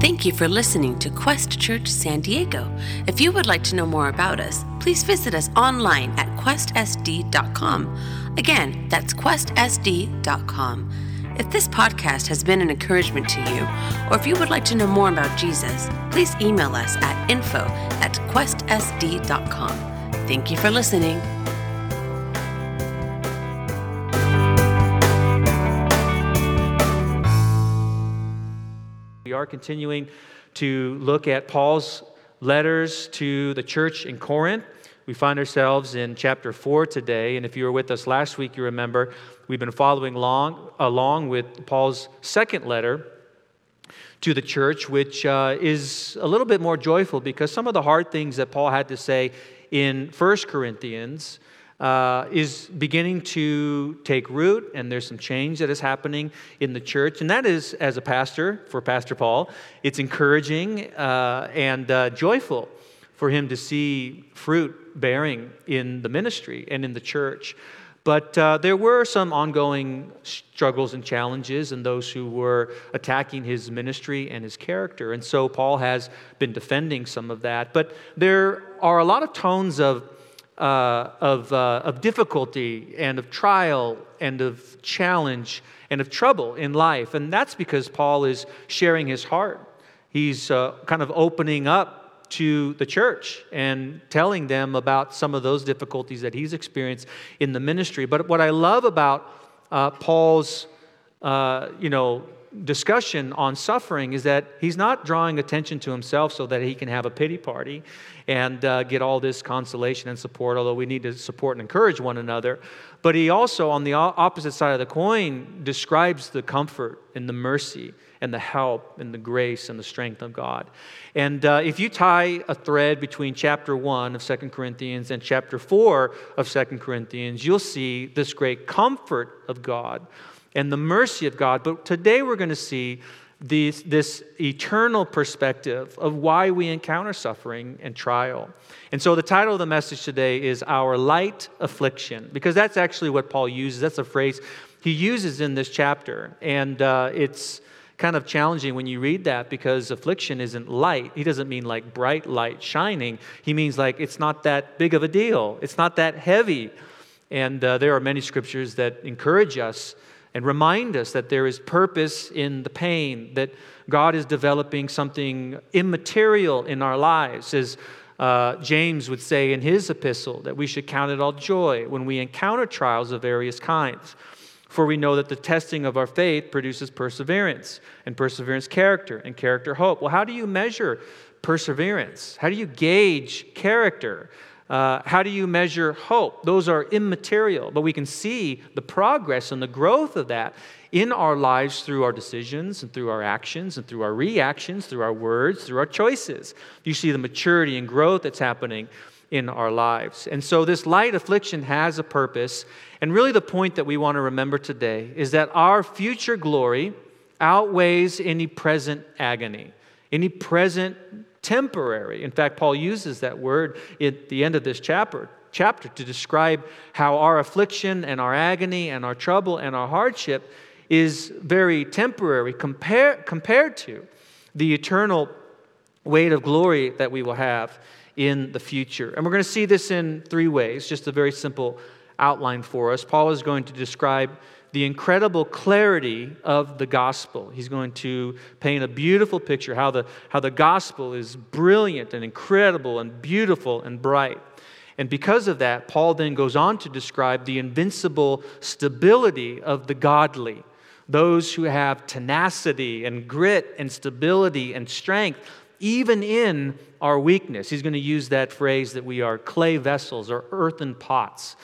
Thank you for listening to Quest Church San Diego. If you would like to know more about us, please visit us online at questsd.com. Again, that's questsd.com. If this podcast has been an encouragement to you, or if you would like to know more about Jesus, please email us at info at questsd.com. Thank you for listening. Are continuing to look at Paul's letters to the church in Corinth. We find ourselves in chapter 4 today, and if you were with us last week, you remember we've been following along, along with Paul's second letter to the church, which uh, is a little bit more joyful because some of the hard things that Paul had to say in 1 Corinthians uh, is beginning to take root, and there's some change that is happening in the church. And that is, as a pastor, for Pastor Paul, it's encouraging uh, and uh, joyful for him to see fruit bearing in the ministry and in the church. But uh, there were some ongoing struggles and challenges, and those who were attacking his ministry and his character. And so Paul has been defending some of that. But there are a lot of tones of uh, of, uh, of difficulty and of trial and of challenge and of trouble in life. And that's because Paul is sharing his heart. He's uh, kind of opening up to the church and telling them about some of those difficulties that he's experienced in the ministry. But what I love about uh, Paul's, uh, you know, discussion on suffering is that he's not drawing attention to himself so that he can have a pity party and uh, get all this consolation and support, although we need to support and encourage one another. But he also, on the opposite side of the coin, describes the comfort and the mercy and the help and the grace and the strength of God. And uh, if you tie a thread between chapter 1 of Second Corinthians and chapter 4 of Second Corinthians, you'll see this great comfort of God and the mercy of God. But today we're going to see these, this eternal perspective of why we encounter suffering and trial. And so the title of the message today is Our Light Affliction, because that's actually what Paul uses. That's a phrase he uses in this chapter. And uh, it's kind of challenging when you read that because affliction isn't light. He doesn't mean like bright light shining, he means like it's not that big of a deal, it's not that heavy. And uh, there are many scriptures that encourage us and remind us that there is purpose in the pain, that God is developing something immaterial in our lives. As uh, James would say in his epistle, that we should count it all joy when we encounter trials of various kinds. For we know that the testing of our faith produces perseverance, and perseverance, character, and character, hope. Well, how do you measure perseverance? How do you gauge character? Uh, how do you measure hope? Those are immaterial, but we can see the progress and the growth of that in our lives through our decisions and through our actions and through our reactions, through our words, through our choices. You see the maturity and growth that's happening in our lives. And so this light affliction has a purpose. And really, the point that we want to remember today is that our future glory outweighs any present agony, any present temporary. In fact, Paul uses that word at the end of this chapter, chapter to describe how our affliction and our agony and our trouble and our hardship is very temporary compare, compared to the eternal weight of glory that we will have in the future. And we're going to see this in three ways, just a very simple outline for us. Paul is going to describe the incredible clarity of the gospel. He's going to paint a beautiful picture how the, how the gospel is brilliant and incredible and beautiful and bright. And because of that, Paul then goes on to describe the invincible stability of the godly, those who have tenacity and grit and stability and strength, even in our weakness. He's going to use that phrase that we are clay vessels or earthen pots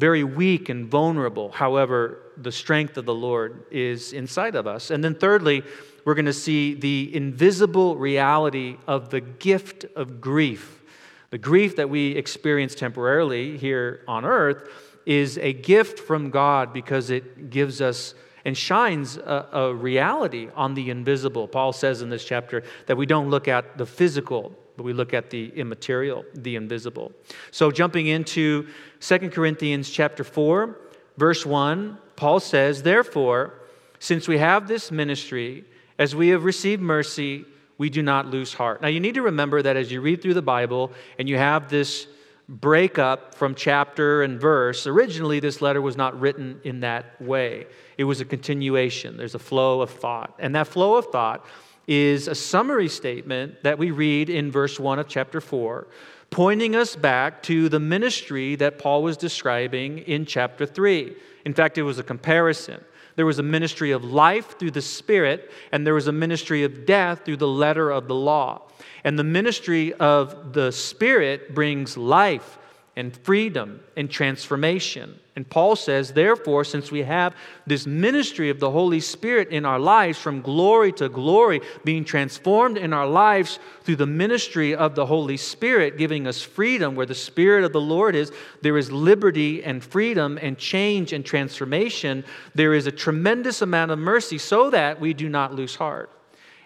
very weak and vulnerable. However, the strength of the Lord is inside of us. And then, thirdly, we're going to see the invisible reality of the gift of grief. The grief that we experience temporarily here on earth is a gift from God because it gives us and shines a, a, reality on the invisible. Paul says in this chapter that we don't look at the physical, but we look at the immaterial, the invisible. So jumping into 2 Corinthians chapter 4, verse 1, Paul says, Therefore, since we have this ministry, as we have received mercy, we do not lose heart. Now, you need to remember that as you read through the Bible and you have this breakup from chapter and verse, originally this letter was not written in that way. It was a continuation, there's a flow of thought. And that flow of thought is a summary statement that we read in verse 1 of chapter 4, pointing us back to the ministry that Paul was describing in chapter 3. In fact, it was a comparison. There was a ministry of life through the Spirit, and there was a ministry of death through the letter of the law. And the ministry of the Spirit brings life and freedom and transformation. And Paul says, therefore, since we have this ministry of the Holy Spirit in our lives from glory to glory, being transformed in our lives through the ministry of the Holy Spirit, giving us freedom where the Spirit of the Lord is, there is liberty and freedom and change and transformation. There is a tremendous amount of mercy so that we do not lose heart.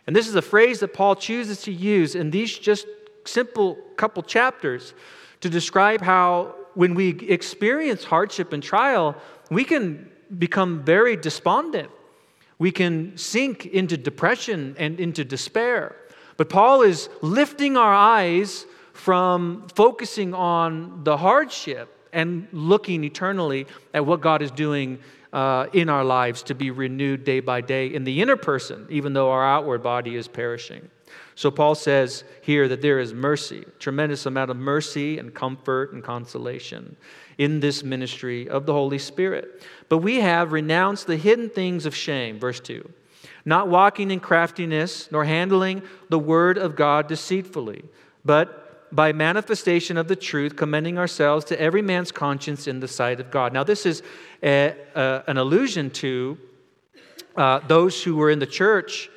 And this is a phrase that Paul chooses to use in these just simple couple chapters to describe how when we experience hardship and trial, we can become very despondent. We can sink into depression and into despair. But Paul is lifting our eyes from focusing on the hardship and looking eternally at what God is doing uh, in our lives to be renewed day by day in the inner person, even though our outward body is perishing. So Paul says here that there is mercy, tremendous amount of mercy and comfort and consolation in this ministry of the Holy Spirit. But we have renounced the hidden things of shame, verse 2. Not walking in craftiness, nor handling the word of God deceitfully, but by manifestation of the truth, commending ourselves to every man's conscience in the sight of God. Now, this is a, a, an allusion to uh, those who were in the church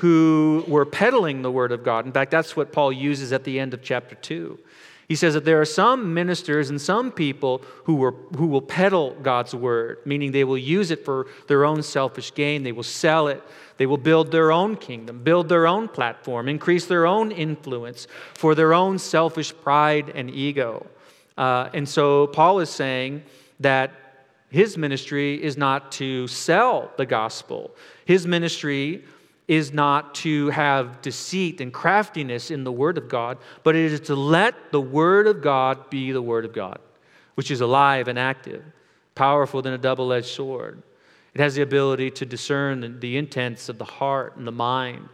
who were peddling the word of God. In fact, that's what Paul uses at the end of chapter 2. He says that there are some ministers and some people who, were, who will peddle God's word, meaning they will use it for their own selfish gain. They will sell it. They will build their own kingdom, build their own platform, increase their own influence for their own selfish pride and ego. Uh, and so Paul is saying that his ministry is not to sell the gospel. His ministry is not to have deceit and craftiness in the Word of God, but it is to let the Word of God be the Word of God, which is alive and active, powerful than a double edged sword. It has the ability to discern the intents of the heart and the mind.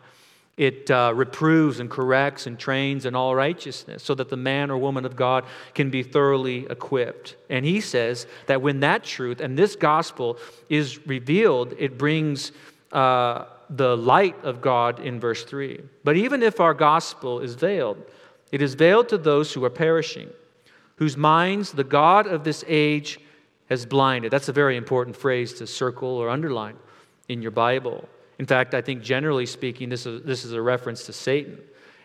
It uh, reproves and corrects and trains in all righteousness so that the man or woman of God can be thoroughly equipped. And he says that when that truth and this gospel is revealed, it brings. Uh, the light of God in verse 3. But even if our gospel is veiled, it is veiled to those who are perishing, whose minds the God of this age has blinded. That's a very important phrase to circle or underline in your Bible. In fact, I think generally speaking, this is, this is a reference to Satan.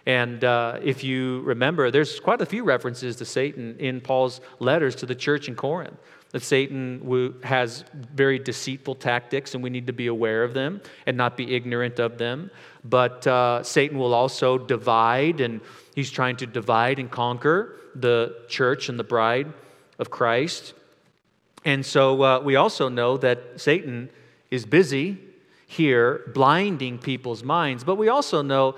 And uh, if you remember, there's quite a few references to Satan in Paul's letters to the church in Corinth that Satan has very deceitful tactics, and we need to be aware of them and not be ignorant of them. But uh, Satan will also divide, and he's trying to divide and conquer the church and the bride of Christ. And so uh, we also know that Satan is busy here blinding people's minds, but we also know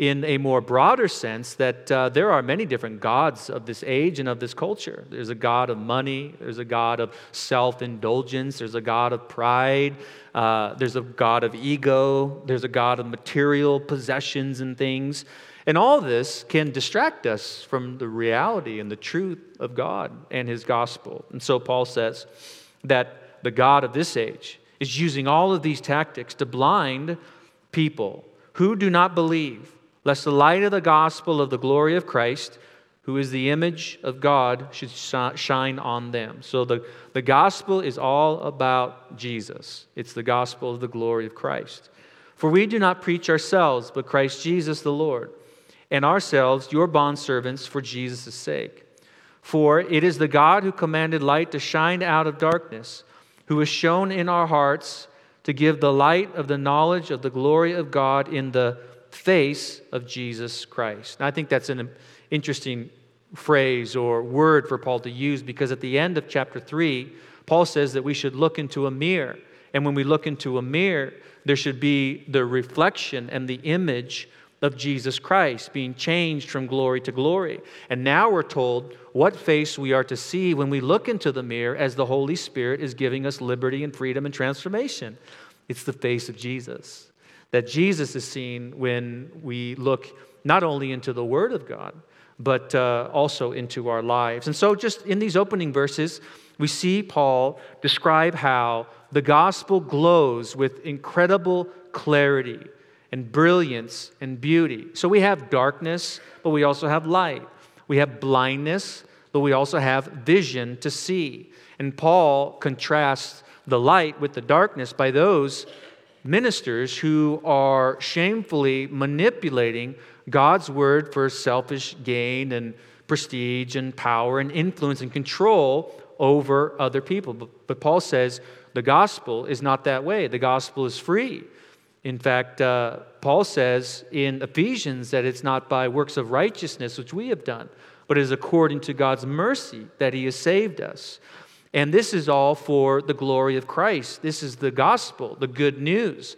in a more broader sense that uh, there are many different gods of this age and of this culture. There's a God of money, there's a God of self indulgence, there's a God of pride, uh, there's a God of ego, there's a God of material possessions and things. And all this can distract us from the reality and the truth of God and His gospel. And so Paul says that the God of this age is using all of these tactics to blind people who do not believe lest the light of the gospel of the glory of Christ, who is the image of God, should shine on them. So the, the gospel is all about Jesus, it's the gospel of the glory of Christ. For we do not preach ourselves, but Christ Jesus the Lord, and ourselves your bondservants for Jesus' sake. For it is the God who commanded light to shine out of darkness, who has shown in our hearts to give the light of the knowledge of the glory of God in the face of Jesus Christ. And I think that's an interesting phrase or word for Paul to use because at the end of chapter 3, Paul says that we should look into a mirror. And when we look into a mirror, there should be the reflection and the image of Jesus Christ, being changed from glory to glory. And now we're told what face we are to see when we look into the mirror as the Holy Spirit is giving us liberty and freedom and transformation. It's the face of Jesus. That Jesus is seen when we look not only into the Word of God, but uh, also into our lives. And so, just in these opening verses, we see Paul describe how the gospel glows with incredible clarity and brilliance and beauty. So we have darkness, but we also have light. We have blindness, but we also have vision to see. And Paul contrasts the light with the darkness by those ministers who are shamefully manipulating God's word for selfish gain and prestige and power and influence and control over other people. But, but Paul says the gospel is not that way, the gospel is free. In fact, uh, Paul says in Ephesians that it's not by works of righteousness which we have done, but it is according to God's mercy that He has saved us. And this is all for the glory of Christ. This is the gospel, the good news,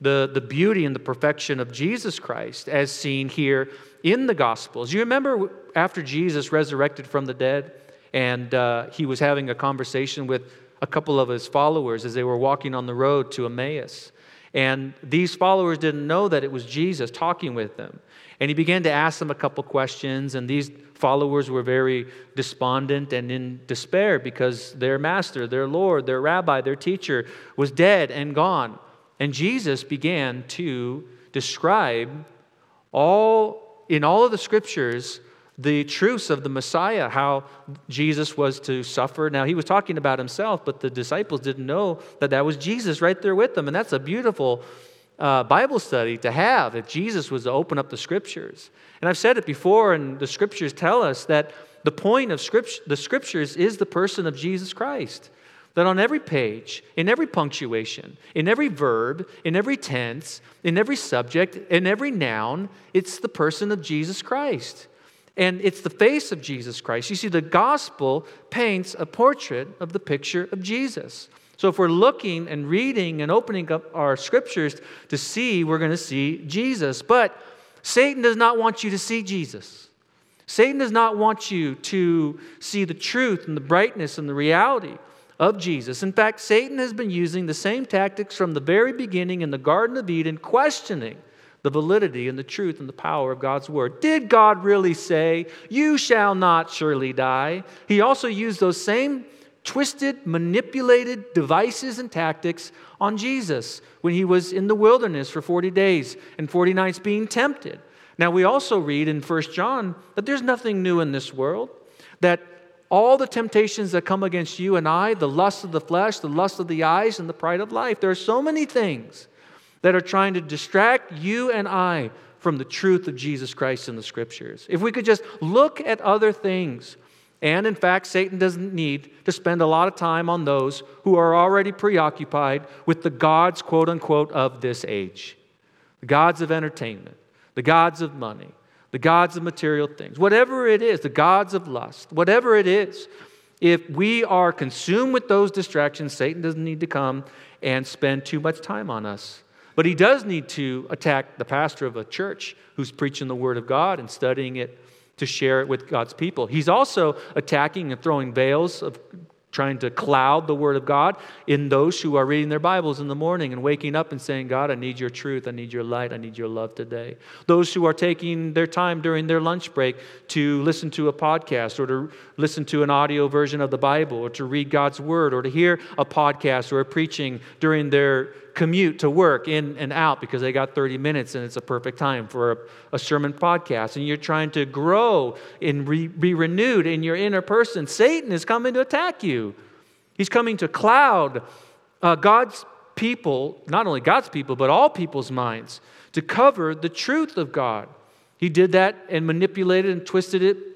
the, the beauty and the perfection of Jesus Christ, as seen here in the Gospels. You remember after Jesus resurrected from the dead, and uh, he was having a conversation with a couple of his followers as they were walking on the road to Emmaus. And these followers didn't know that it was Jesus talking with them. And he began to ask them a couple questions, and these followers were very despondent and in despair because their master, their Lord, their rabbi, their teacher was dead and gone. And Jesus began to describe all in all of the scriptures the truths of the Messiah, how Jesus was to suffer. Now, he was talking about himself, but the disciples didn't know that that was Jesus right there with them. And that's a beautiful uh, Bible study to have if Jesus was to open up the scriptures. And I've said it before, and the scriptures tell us that the point of scripture, the scriptures is the person of Jesus Christ. That on every page, in every punctuation, in every verb, in every tense, in every subject, in every noun, it's the person of Jesus Christ. And it's the face of Jesus Christ. You see, the gospel paints a portrait of the picture of Jesus. So if we're looking and reading and opening up our scriptures to see, we're going to see Jesus. But Satan does not want you to see Jesus. Satan does not want you to see the truth and the brightness and the reality of Jesus. In fact, Satan has been using the same tactics from the very beginning in the Garden of Eden, questioning the validity and the truth and the power of God's word. Did God really say, You shall not surely die? He also used those same twisted, manipulated devices and tactics on Jesus when he was in the wilderness for 40 days and 40 nights being tempted. Now, we also read in 1 John that there's nothing new in this world, that all the temptations that come against you and I, the lust of the flesh, the lust of the eyes, and the pride of life, there are so many things that are trying to distract you and I from the truth of Jesus Christ in the scriptures. If we could just look at other things, and in fact, Satan doesn't need to spend a lot of time on those who are already preoccupied with the gods, quote unquote, of this age the gods of entertainment, the gods of money, the gods of material things, whatever it is, the gods of lust, whatever it is. If we are consumed with those distractions, Satan doesn't need to come and spend too much time on us. But he does need to attack the pastor of a church who's preaching the Word of God and studying it to share it with God's people. He's also attacking and throwing veils of trying to cloud the Word of God in those who are reading their Bibles in the morning and waking up and saying, God, I need your truth. I need your light. I need your love today. Those who are taking their time during their lunch break to listen to a podcast or to listen to an audio version of the Bible or to read God's Word or to hear a podcast or a preaching during their commute to work in and out because they got 30 minutes and it's a perfect time for a, a sermon podcast. And you're trying to grow and re, be renewed in your inner person. Satan is coming to attack you. He's coming to cloud uh, God's people, not only God's people, but all people's minds, to cover the truth of God. He did that and manipulated and twisted it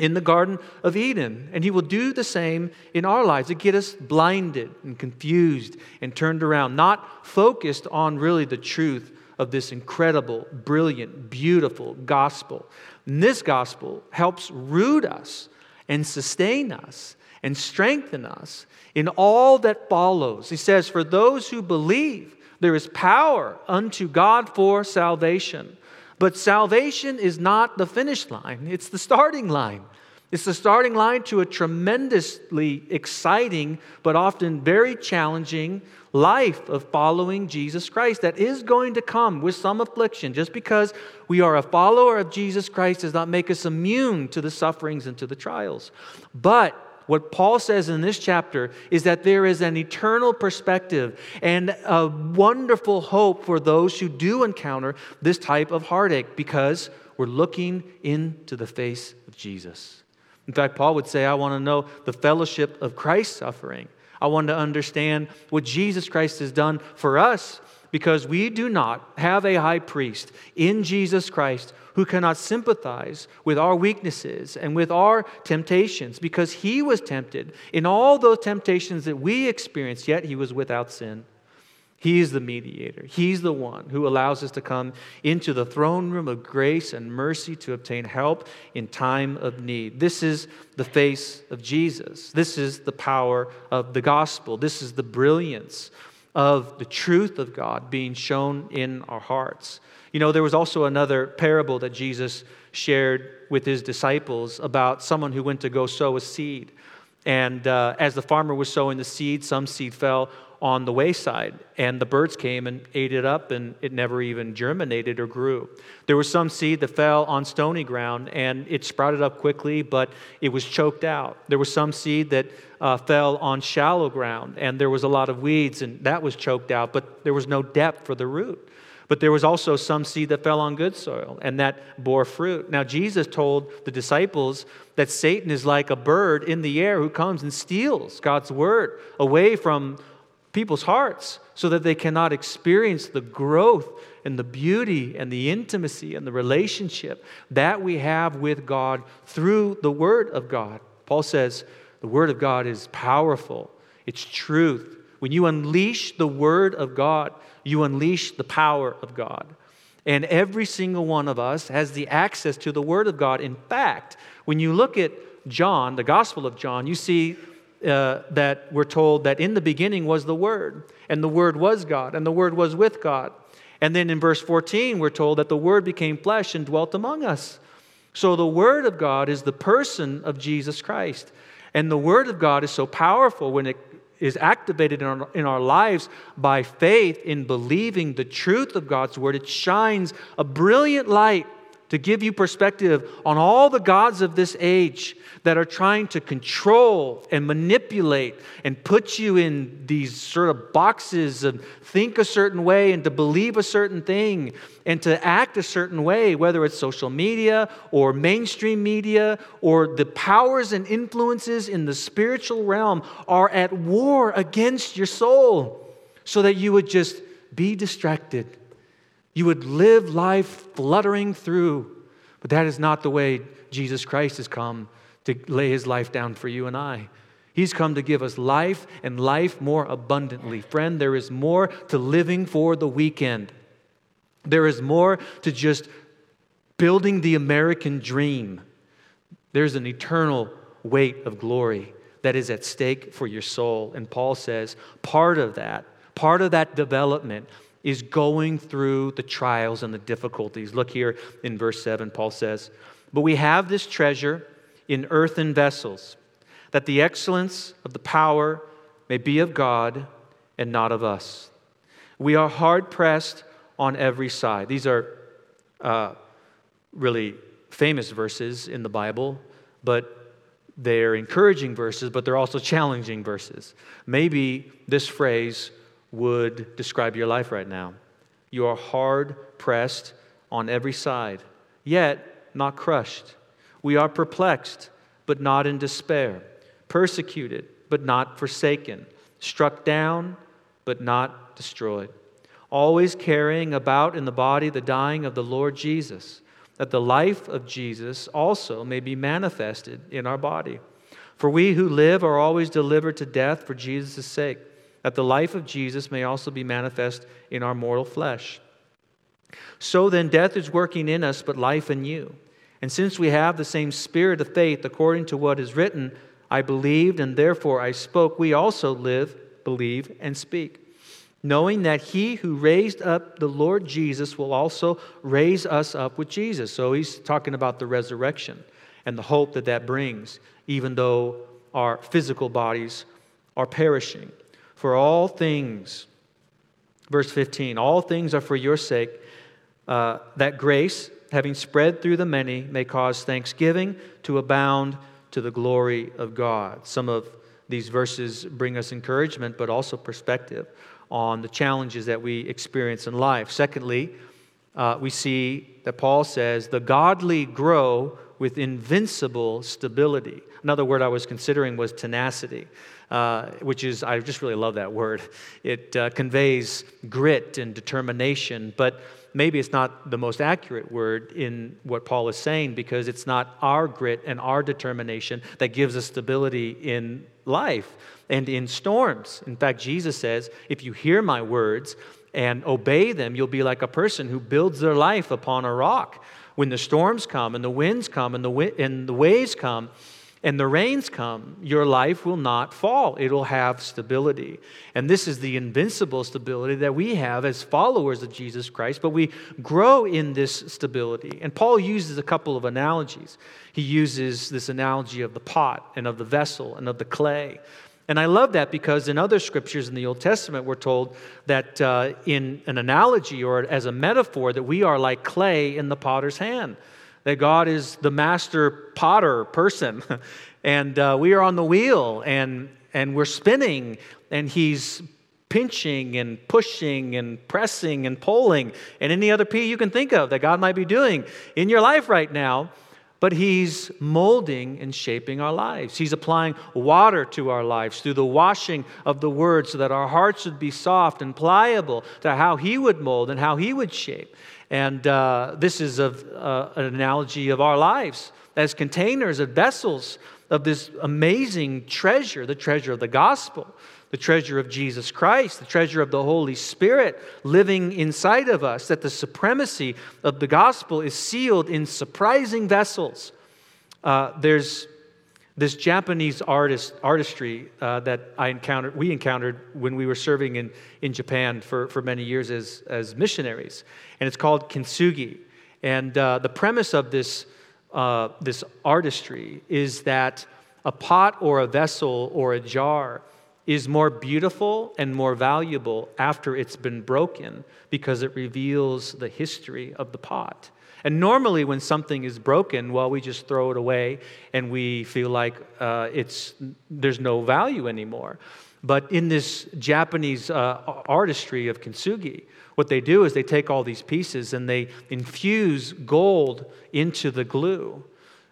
in the Garden of Eden. And He will do the same in our lives to get us blinded and confused and turned around, not focused on really the truth of this incredible, brilliant, beautiful gospel. And this gospel helps root us and sustain us and strengthen us in all that follows. He says, For those who believe, there is power unto God for salvation. But salvation is not the finish line, it's the starting line. It's the starting line to a tremendously exciting, but often very challenging life of following Jesus Christ that is going to come with some affliction. Just because we are a follower of Jesus Christ does not make us immune to the sufferings and to the trials. But what Paul says in this chapter is that there is an eternal perspective and a wonderful hope for those who do encounter this type of heartache because we're looking into the face of Jesus. In fact, Paul would say, I want to know the fellowship of Christ's suffering. I want to understand what Jesus Christ has done for us because we do not have a high priest in Jesus Christ who cannot sympathize with our weaknesses and with our temptations because he was tempted in all those temptations that we experience, yet he was without sin. He's the mediator. He's the one who allows us to come into the throne room of grace and mercy to obtain help in time of need. This is the face of Jesus. This is the power of the gospel. This is the brilliance of the truth of God being shown in our hearts. You know, there was also another parable that Jesus shared with his disciples about someone who went to go sow a seed. And uh, as the farmer was sowing the seed, some seed fell on the wayside, and the birds came and ate it up, and it never even germinated or grew. There was some seed that fell on stony ground, and it sprouted up quickly, but it was choked out. There was some seed that uh, fell on shallow ground, and there was a lot of weeds, and that was choked out, but there was no depth for the root. But there was also some seed that fell on good soil, and that bore fruit. Now, Jesus told the disciples that Satan is like a bird in the air who comes and steals God's word away from people's hearts so that they cannot experience the growth and the beauty and the intimacy and the relationship that we have with God through the Word of God. Paul says the Word of God is powerful, it's truth. When you unleash the Word of God, you unleash the power of God. And every single one of us has the access to the Word of God. In fact, when you look at John, the Gospel of John, you see uh, that we're told that in the beginning was the Word, and the Word was God, and the Word was with God. And then in verse 14, we're told that the Word became flesh and dwelt among us. So the Word of God is the person of Jesus Christ. And the Word of God is so powerful when it is activated in our, in our lives by faith in believing the truth of God's Word. It shines a brilliant light to give you perspective on all the gods of this age that are trying to control and manipulate and put you in these sort of boxes and think a certain way and to believe a certain thing and to act a certain way, whether it's social media or mainstream media or the powers and influences in the spiritual realm are at war against your soul so that you would just be distracted you would live life fluttering through. But that is not the way Jesus Christ has come to lay his life down for you and I. He's come to give us life and life more abundantly. Friend, there is more to living for the weekend. There is more to just building the American dream. There's an eternal weight of glory that is at stake for your soul. And Paul says part of that, part of that development is going through the trials and the difficulties. Look here in verse 7, Paul says, But we have this treasure in earthen vessels, that the excellence of the power may be of God and not of us. We are hard pressed on every side. These are uh, really famous verses in the Bible, but they're encouraging verses, but they're also challenging verses. Maybe this phrase, would describe your life right now. You are hard pressed on every side, yet not crushed. We are perplexed, but not in despair, persecuted, but not forsaken, struck down, but not destroyed. Always carrying about in the body the dying of the Lord Jesus, that the life of Jesus also may be manifested in our body. For we who live are always delivered to death for Jesus' sake that the life of Jesus may also be manifest in our mortal flesh. So then, death is working in us, but life in you. And since we have the same spirit of faith, according to what is written, I believed and therefore I spoke, we also live, believe, and speak. knowing that he who raised up the Lord Jesus will also raise us up with Jesus. So he's talking about the resurrection and the hope that that brings, even though our physical bodies are perishing. For all things, verse 15, all things are for your sake, uh, that grace, having spread through the many, may cause thanksgiving to abound to the glory of God. Some of these verses bring us encouragement, but also perspective on the challenges that we experience in life. Secondly, uh, we see that Paul says, the godly grow with invincible stability. Another word I was considering was tenacity, uh, which is, I just really love that word. It uh, conveys grit and determination, but maybe it's not the most accurate word in what Paul is saying because it's not our grit and our determination that gives us stability in life and in storms. In fact, Jesus says, if you hear my words and obey them, you'll be like a person who builds their life upon a rock. When the storms come and the winds come and the, wi- and the waves come, and the rains come, your life will not fall. It'll have stability. And this is the invincible stability that we have as followers of Jesus Christ, but we grow in this stability. And Paul uses a couple of analogies. He uses this analogy of the pot and of the vessel and of the clay. And I love that because in other scriptures in the Old Testament, we're told that uh, in an analogy or as a metaphor, that we are like clay in the potter's hand that God is the master potter person, and uh, we are on the wheel and, and we're spinning, and He's pinching and pushing and pressing and pulling, and any other P you can think of that God might be doing in your life right now. But he's molding and shaping our lives. He's applying water to our lives through the washing of the word so that our hearts would be soft and pliable to how he would mold and how he would shape. And uh, this is uh, an analogy of our lives as containers, of vessels of this amazing treasure, the treasure of the gospel, the treasure of Jesus Christ, the treasure of the Holy Spirit living inside of us, that the supremacy of the gospel is sealed in surprising vessels. Uh, there's this Japanese artist, artistry uh, that I encountered, we encountered when we were serving in, in Japan for, for many years as, as missionaries. And it's called kintsugi. And uh, the premise of this, uh, this artistry is that a pot or a vessel or a jar is more beautiful and more valuable after it's been broken because it reveals the history of the pot. And normally, when something is broken, well, we just throw it away and we feel like uh, it's, there's no value anymore. But in this Japanese uh, artistry of kintsugi, what they do is they take all these pieces and they infuse gold into the glue.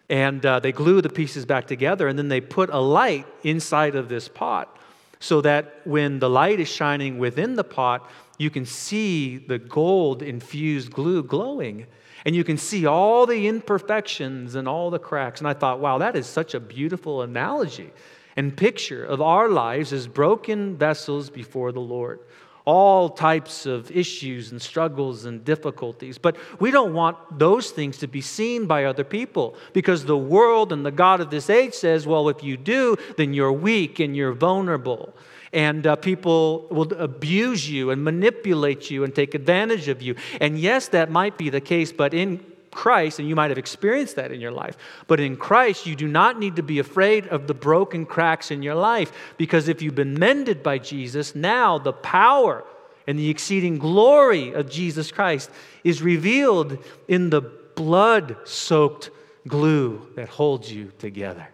And uh, they glue the pieces back together, and then they put a light inside of this pot so that when the light is shining within the pot, you can see the gold infused glue glowing and you can see all the imperfections and all the cracks. And I thought, wow, that is such a beautiful analogy and picture of our lives as broken vessels before the Lord. All types of issues and struggles and difficulties. But we don't want those things to be seen by other people because the world and the God of this age says, well, if you do, then you're weak and you're vulnerable and uh, people will abuse you and manipulate you and take advantage of you. And yes, that might be the case, but in Christ, and you might have experienced that in your life, but in Christ, you do not need to be afraid of the broken cracks in your life because if you've been mended by Jesus, now the power and the exceeding glory of Jesus Christ is revealed in the blood soaked glue that holds you together.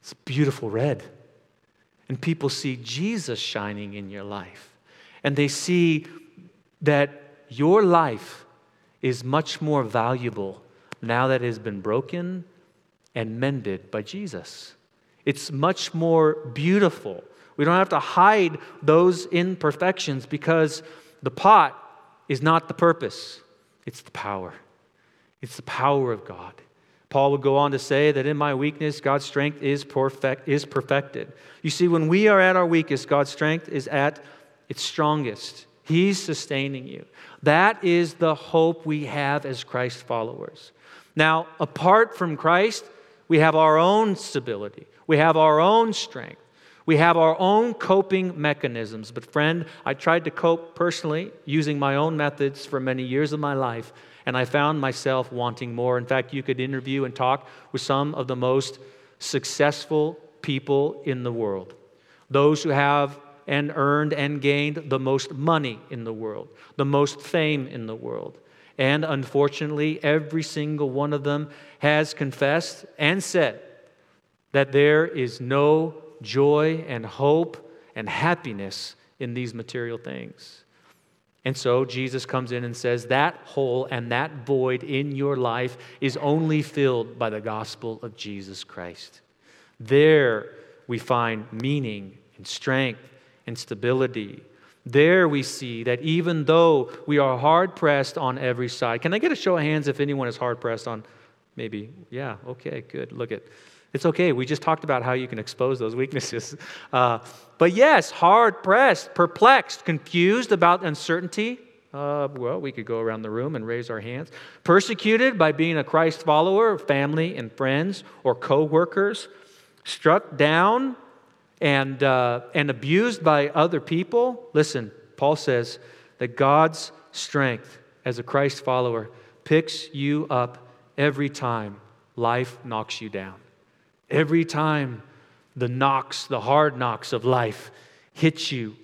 It's beautiful red and people see Jesus shining in your life. And they see that your life is much more valuable now that it has been broken and mended by Jesus. It's much more beautiful. We don't have to hide those imperfections because the pot is not the purpose, it's the power. It's the power of God. Paul would go on to say that in my weakness, God's strength is, perfect, is perfected. You see, when we are at our weakest, God's strength is at its strongest. He's sustaining you. That is the hope we have as Christ followers. Now, apart from Christ, we have our own stability, we have our own strength. We have our own coping mechanisms. But, friend, I tried to cope personally using my own methods for many years of my life, and I found myself wanting more. In fact, you could interview and talk with some of the most successful people in the world, those who have and earned and gained the most money in the world, the most fame in the world. And unfortunately, every single one of them has confessed and said that there is no joy and hope and happiness in these material things. And so Jesus comes in and says that hole and that void in your life is only filled by the gospel of Jesus Christ. There we find meaning and strength and stability. There we see that even though we are hard pressed on every side, can I get a show of hands if anyone is hard pressed on maybe? Yeah, okay, good. Look at it's okay. We just talked about how you can expose those weaknesses. Uh, but yes, hard pressed, perplexed, confused about uncertainty. Uh, well, we could go around the room and raise our hands. Persecuted by being a Christ follower, family and friends or co workers. Struck down and, uh, and abused by other people. Listen, Paul says that God's strength as a Christ follower picks you up every time life knocks you down. Every time the knocks, the hard knocks of life hit you,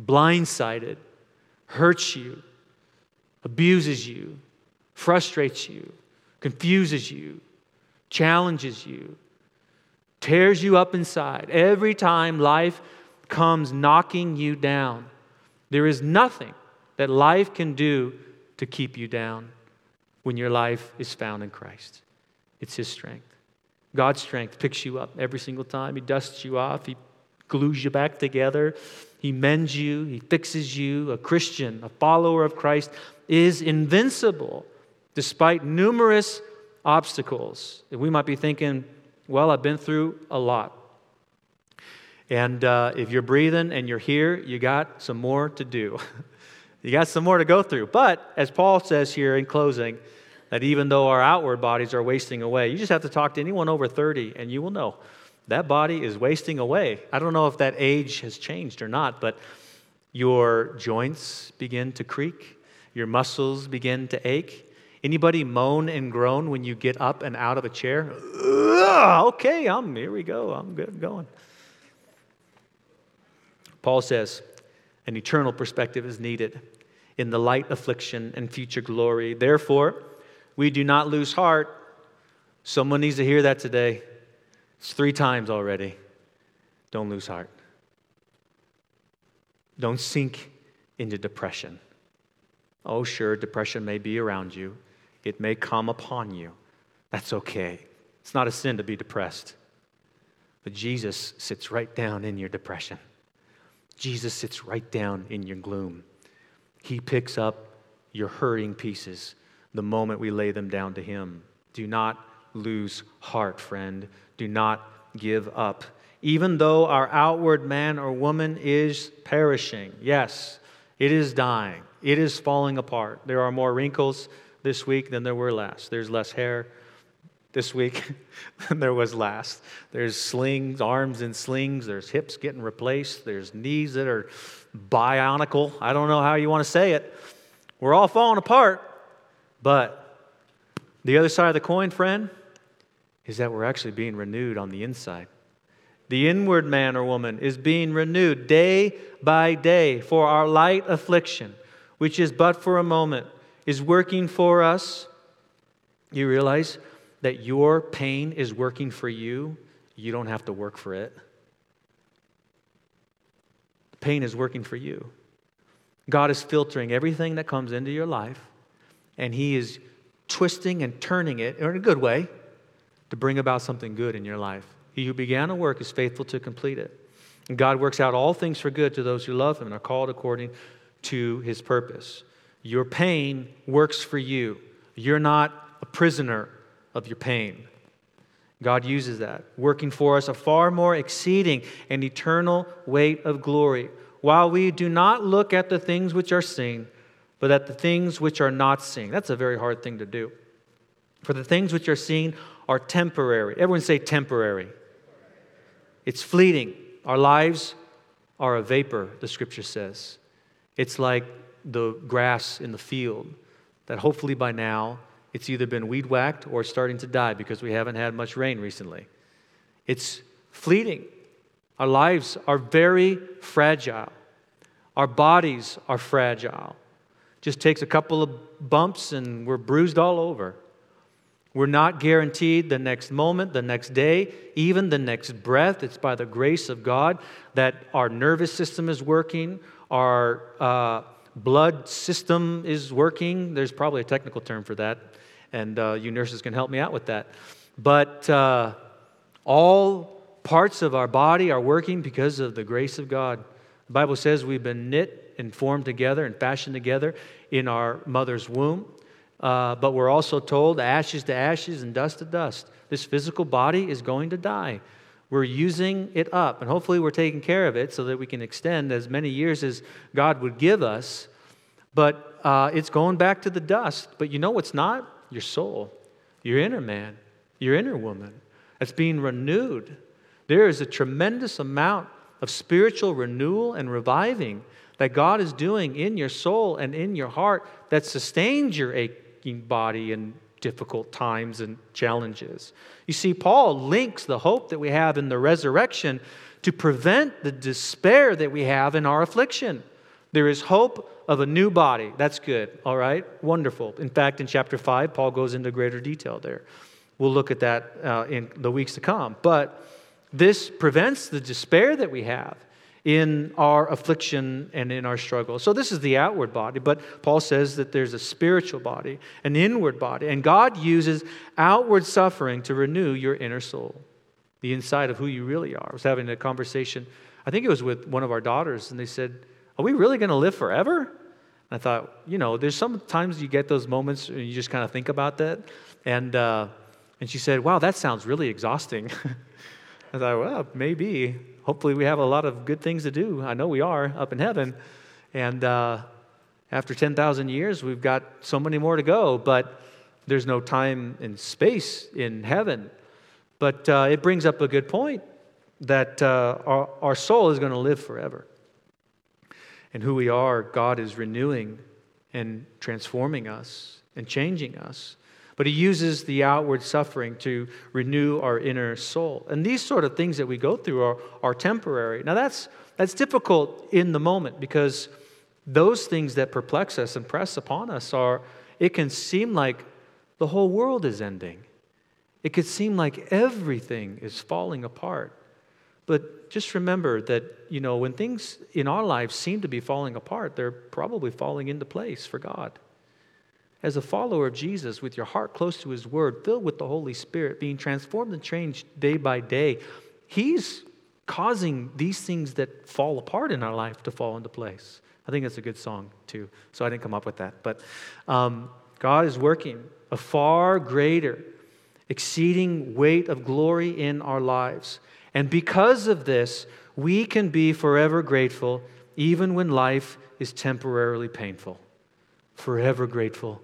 blindsided, hurts you, abuses you, frustrates you, confuses you, challenges you, tears you up inside. Every time life comes knocking you down, there is nothing that life can do to keep you down when your life is found in Christ. It's His strength. God's strength picks you up every single time. He dusts you off, He glues you back together, He mends you, He fixes you. A Christian, a follower of Christ, is invincible despite numerous obstacles. We might be thinking, well, I've been through a lot. And uh, if you're breathing and you're here, you got some more to do. you got some more to go through. But as Paul says here in closing, that even though our outward bodies are wasting away, you just have to talk to anyone over 30 and you will know that body is wasting away. I don't know if that age has changed or not, but your joints begin to creak, your muscles begin to ache. Anybody moan and groan when you get up and out of a chair? Ugh, okay, I'm here we go. I'm good going. Paul says, an eternal perspective is needed in the light affliction and future glory. Therefore, we do not lose heart. Someone needs to hear that today. It's three times already. Don't lose heart. Don't sink into depression. Oh, sure, depression may be around you, it may come upon you. That's okay. It's not a sin to be depressed. But Jesus sits right down in your depression. Jesus sits right down in your gloom. He picks up your hurting pieces the moment we lay them down to Him. Do not lose heart, friend. Do not give up. Even though our outward man or woman is perishing, yes, it is dying, it is falling apart. There are more wrinkles this week than there were last. There's less hair this week than there was last. There's slings, arms in slings, there's hips getting replaced, there's knees that are bionical. I don't know how you want to say it. We're all falling apart. But the other side of the coin, friend, is that we're actually being renewed on the inside. The inward man or woman is being renewed day by day for our light affliction, which is but for a moment, is working for us. You realize that your pain is working for you, you don't have to work for it. Pain is working for you. God is filtering everything that comes into your life and He is twisting and turning it in a good way to bring about something good in your life. He who began a work is faithful to complete it. And God works out all things for good to those who love Him and are called according to His purpose. Your pain works for you. You're not a prisoner of your pain. God uses that, working for us a far more exceeding and eternal weight of glory. While we do not look at the things which are seen, but at the things which are not seen. That's a very hard thing to do. For the things which are seen are temporary. Everyone say temporary. It's fleeting, Our lives are a vapor, the scripture says. It's like the grass in the field that hopefully by now it's either been weed whacked or starting to die because we haven't had much rain recently. It's fleeting. Our lives are very fragile. Our bodies are fragile. Just takes a couple of bumps and we're bruised all over. We're not guaranteed the next moment, the next day, even the next breath. It's by the grace of God that our nervous system is working, our uh, blood system is working. There's probably a technical term for that, and uh, you nurses can help me out with that. But uh, all parts of our body are working because of the grace of God. The Bible says we've been knit and formed together and fashioned together in our mother's womb. Uh, but we're also told ashes to ashes and dust to dust. This physical body is going to die. We're using it up, and hopefully, we're taking care of it so that we can extend as many years as God would give us. But uh, it's going back to the dust. But you know what's not? Your soul, your inner man, your inner woman. That's being renewed. There is a tremendous amount of spiritual renewal and reviving that God is doing in your soul and in your heart that sustains your aching body in difficult times and challenges. You see, Paul links the hope that we have in the resurrection to prevent the despair that we have in our affliction. There is hope of a new body. That's good, all right? Wonderful. In fact, in chapter 5, Paul goes into greater detail there. We'll look at that uh, in the weeks to come. But this prevents the despair that we have in our affliction and in our struggle. So, this is the outward body, but Paul says that there's a spiritual body, an inward body, and God uses outward suffering to renew your inner soul, the inside of who you really are. I was having a conversation, I think it was with one of our daughters, and they said, Are we really going to live forever? And I thought, you know, there's sometimes you get those moments and you just kind of think about that. And, uh, and she said, Wow, that sounds really exhausting. I thought, well, maybe. Hopefully, we have a lot of good things to do. I know we are up in heaven. And uh, after 10,000 years, we've got so many more to go, but there's no time and space in heaven. But uh, it brings up a good point that uh, our, our soul is going to live forever. And who we are, God is renewing and transforming us and changing us. But he uses the outward suffering to renew our inner soul. And these sort of things that we go through are, are temporary. Now, that's, that's difficult in the moment because those things that perplex us and press upon us are, it can seem like the whole world is ending. It could seem like everything is falling apart. But just remember that, you know, when things in our lives seem to be falling apart, they're probably falling into place for God as a follower of Jesus, with your heart close to His Word, filled with the Holy Spirit, being transformed and changed day by day, He's causing these things that fall apart in our life to fall into place. I think that's a good song, too. So I didn't come up with that. But um, God is working a far greater, exceeding weight of glory in our lives. And because of this, we can be forever grateful, even when life is temporarily painful. Forever grateful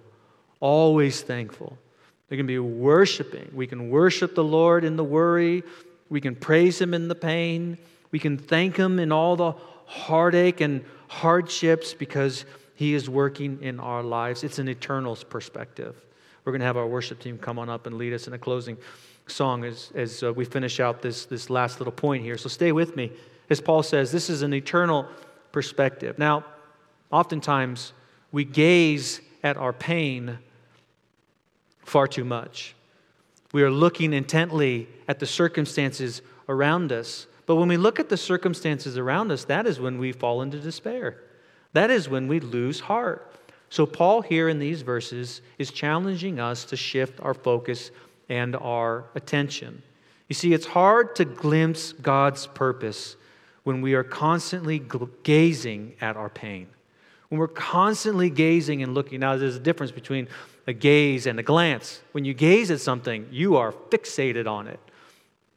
always thankful. They can be worshiping. We can worship the Lord in the worry. We can praise Him in the pain. We can thank Him in all the heartache and hardships because He is working in our lives. It's an eternal perspective. We're going to have our worship team come on up and lead us in a closing song as, as uh, we finish out this, this last little point here. So stay with me. As Paul says, this is an eternal perspective. Now, oftentimes we gaze at our pain far too much. We are looking intently at the circumstances around us. But when we look at the circumstances around us, that is when we fall into despair. That is when we lose heart. So, Paul, here in these verses, is challenging us to shift our focus and our attention. You see, it's hard to glimpse God's purpose when we are constantly gazing at our pain. When we're constantly gazing and looking. Now, there's a difference between a gaze and a glance. When you gaze at something, you are fixated on it,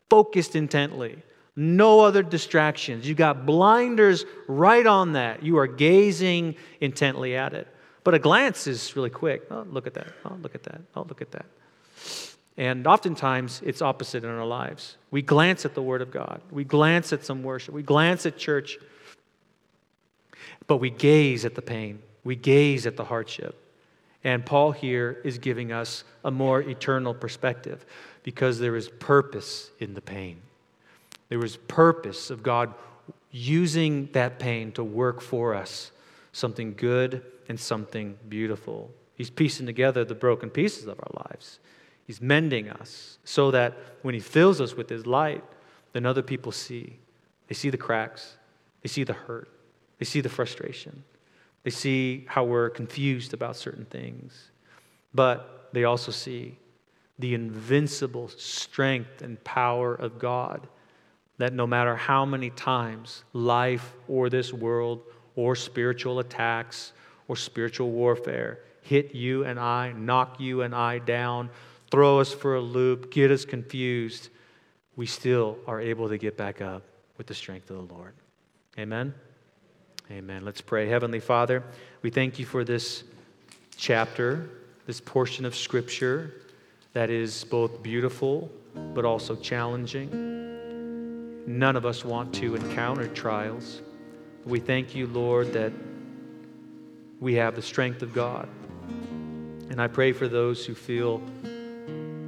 focused intently. No other distractions. You got blinders right on that. You are gazing intently at it. But a glance is really quick. Oh, look at that. Oh, look at that. Oh, look at that. And oftentimes it's opposite in our lives. We glance at the Word of God, we glance at some worship, we glance at church, but we gaze at the pain, we gaze at the hardship. And Paul here is giving us a more eternal perspective because there is purpose in the pain. There is purpose of God using that pain to work for us something good and something beautiful. He's piecing together the broken pieces of our lives. He's mending us so that when He fills us with His light, then other people see. They see the cracks, they see the hurt, they see the frustration, they see how we're confused about certain things. But they also see the invincible strength and power of God that no matter how many times life or this world or spiritual attacks or spiritual warfare hit you and I, knock you and I down, throw us for a loop, get us confused, we still are able to get back up with the strength of the Lord. Amen. Amen. Let's pray. Heavenly Father, we thank you for this chapter, this portion of Scripture that is both beautiful but also challenging. None of us want to encounter trials. We thank you, Lord, that we have the strength of God. And I pray for those who feel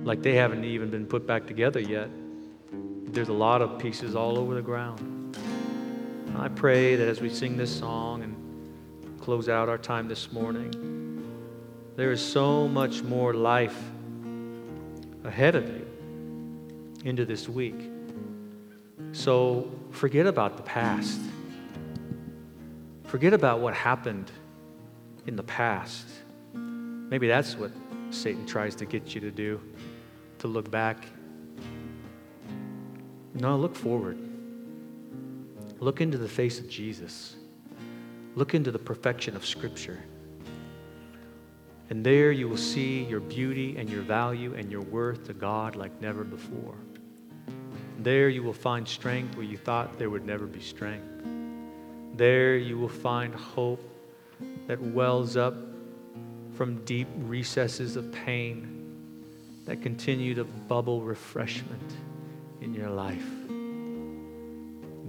like they haven't even been put back together yet. There's a lot of pieces all over the ground. I pray that as we sing this song and close out our time this morning, there is so much more life ahead of you into this week. So forget about the past. Forget about what happened in the past. Maybe that's what Satan tries to get you to do, to look back. No, look forward. Look into the face of Jesus. Look into the perfection of Scripture. And there you will see your beauty and your value and your worth to God like never before. There you will find strength where you thought there would never be strength. There you will find hope that wells up from deep recesses of pain that continue to bubble refreshment in your life.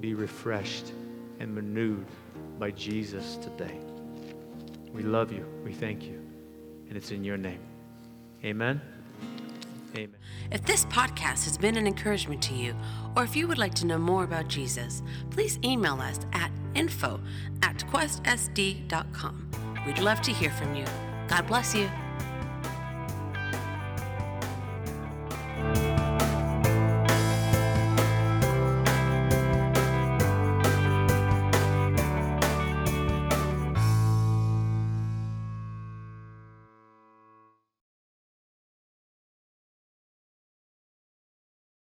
Be refreshed and renewed by Jesus today. We love you. We thank you. And it's in your name. Amen. Amen. If this podcast has been an encouragement to you, or if you would like to know more about Jesus, please email us at info at questsd.com. We'd love to hear from you. God bless you.